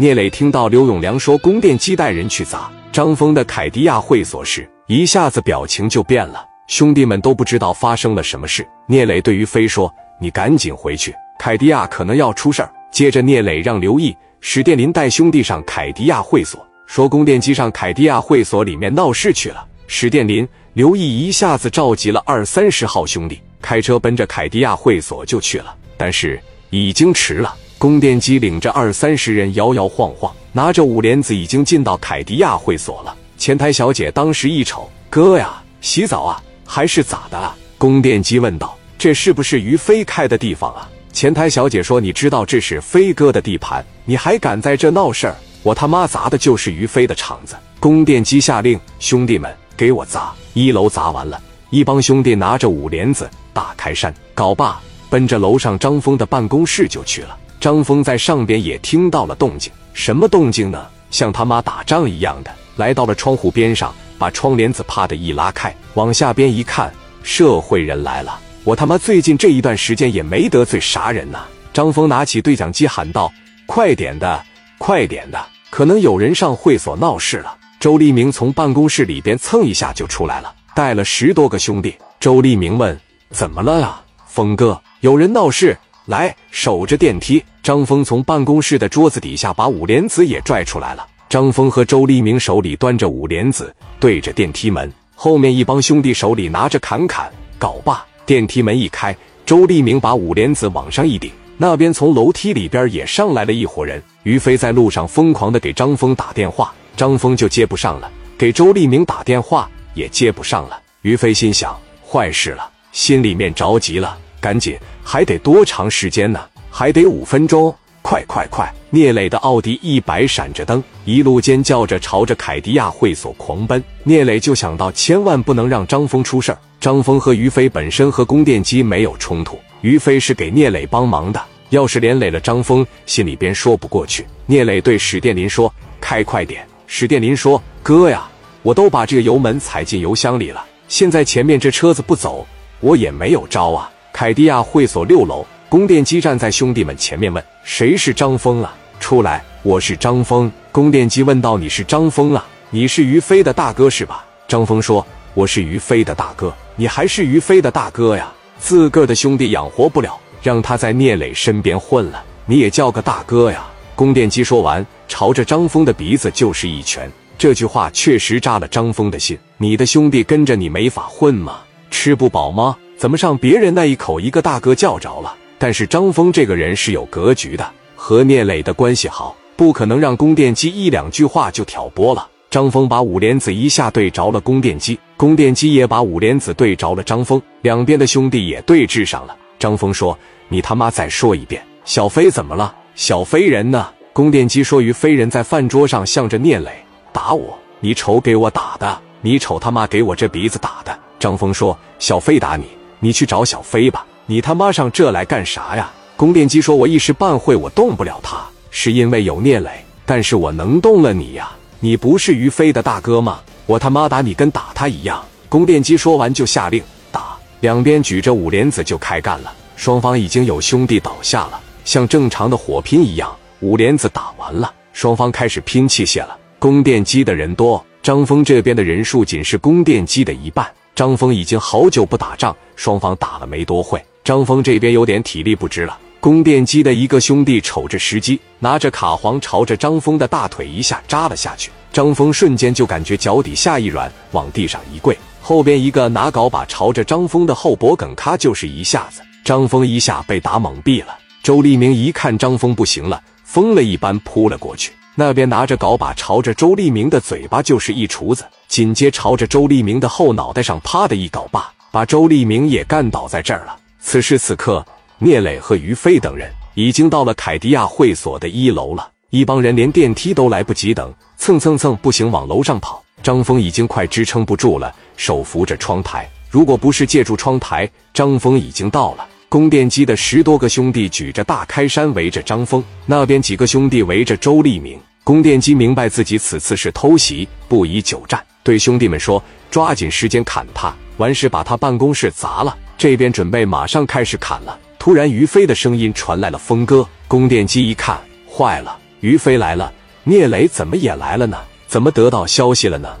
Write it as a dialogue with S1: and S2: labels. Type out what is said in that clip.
S1: 聂磊听到刘永良说供电机带人去砸张峰的凯迪亚会所时，一下子表情就变了。兄弟们都不知道发生了什么事。聂磊对于飞说：“你赶紧回去，凯迪亚可能要出事儿。”接着，聂磊让刘毅、史殿林带兄弟上凯迪亚会所，说供电机上凯迪亚会所里面闹事去了。史殿林、刘毅一下子召集了二三十号兄弟，开车奔着凯迪亚会所就去了。但是已经迟了。供电机领着二三十人摇摇晃晃，拿着五帘子，已经进到凯迪亚会所了。前台小姐当时一瞅，哥呀，洗澡啊，还是咋的？啊？宫殿机问道：“这是不是于飞开的地方啊？”前台小姐说：“你知道这是飞哥的地盘，你还敢在这闹事儿？我他妈砸的就是于飞的场子！”宫殿机下令：“兄弟们，给我砸！一楼砸完了，一帮兄弟拿着五帘子、大开山、镐把，奔着楼上张峰的办公室就去了。”张峰在上边也听到了动静，什么动静呢？像他妈打仗一样的，来到了窗户边上，把窗帘子啪的一拉开，往下边一看，社会人来了。我他妈最近这一段时间也没得罪啥人呐。张峰拿起对讲机喊道：“快点的，快点的，可能有人上会所闹事了。”周立明从办公室里边蹭一下就出来了，带了十多个兄弟。周立明问：“怎么了啊，峰哥？有人闹事？”来，守着电梯。张峰从办公室的桌子底下把五莲子也拽出来了。张峰和周立明手里端着五莲子，对着电梯门。后面一帮兄弟手里拿着砍砍、镐把。电梯门一开，周立明把五莲子往上一顶，那边从楼梯里边也上来了一伙人。于飞在路上疯狂的给张峰打电话，张峰就接不上了；给周立明打电话也接不上了。于飞心想：坏事了，心里面着急了。赶紧，还得多长时间呢？还得五分钟！快快快！聂磊的奥迪一百闪着灯，一路尖叫着朝着凯迪亚会所狂奔。聂磊就想到，千万不能让张峰出事儿。张峰和于飞本身和供电机没有冲突，于飞是给聂磊帮忙的。要是连累了张峰，心里边说不过去。聂磊对史殿林说：“开快点！”史殿林说：“哥呀，我都把这个油门踩进油箱里了，现在前面这车子不走，我也没有招啊。”凯迪亚会所六楼，宫电机站在兄弟们前面问：“谁是张峰啊？出来！我是张峰。”宫电机问道：“你是张峰啊？你是于飞的大哥是吧？”张峰说：“我是于飞的大哥，你还是于飞的大哥呀？自个的兄弟养活不了，让他在聂磊身边混了，你也叫个大哥呀？”宫电机说完，朝着张峰的鼻子就是一拳。这句话确实扎了张峰的心：“你的兄弟跟着你没法混吗？吃不饱吗？”怎么上别人那一口一个大哥叫着了？但是张峰这个人是有格局的，和聂磊的关系好，不可能让宫电机一两句话就挑拨了。张峰把五莲子一下对着了宫电机，宫电机也把五莲子对着了张峰，两边的兄弟也对峙上了。张峰说：“你他妈再说一遍，小飞怎么了？小飞人呢？”宫电机说：“于飞人在饭桌上向着聂磊打我，你瞅给我打的，你瞅他妈给我这鼻子打的。”张峰说：“小飞打你。”你去找小飞吧，你他妈上这来干啥呀？供电机说：“我一时半会我动不了他，是因为有聂磊，但是我能动了你呀？你不是于飞的大哥吗？我他妈打你跟打他一样。”供电机说完就下令打，两边举着五莲子就开干了。双方已经有兄弟倒下了，像正常的火拼一样，五莲子打完了，双方开始拼器械了。供电机的人多，张峰这边的人数仅是供电机的一半。张峰已经好久不打仗，双方打了没多会，张峰这边有点体力不支了。供电机的一个兄弟瞅着时机，拿着卡簧朝着张峰的大腿一下扎了下去。张峰瞬间就感觉脚底下一软，往地上一跪。后边一个拿镐把朝着张峰的后脖梗咔就是一下子，张峰一下被打懵逼了。周立明一看张峰不行了，疯了一般扑了过去。那边拿着镐把朝着周立明的嘴巴就是一锄子，紧接朝着周立明的后脑袋上啪的一镐把，把周立明也干倒在这儿了。此时此刻，聂磊和于飞等人已经到了凯迪亚会所的一楼了，一帮人连电梯都来不及等，蹭蹭蹭不行往楼上跑。张峰已经快支撑不住了，手扶着窗台，如果不是借助窗台，张峰已经到了。供电机的十多个兄弟举着大开山围着张峰，那边几个兄弟围着周立明。供电机明白自己此次是偷袭，不宜久战，对兄弟们说：“抓紧时间砍他，完事把他办公室砸了。”这边准备马上开始砍了。突然，于飞的声音传来了：“峰哥！”供电机一看，坏了，于飞来了，聂磊怎么也来了呢？怎么得到消息了呢？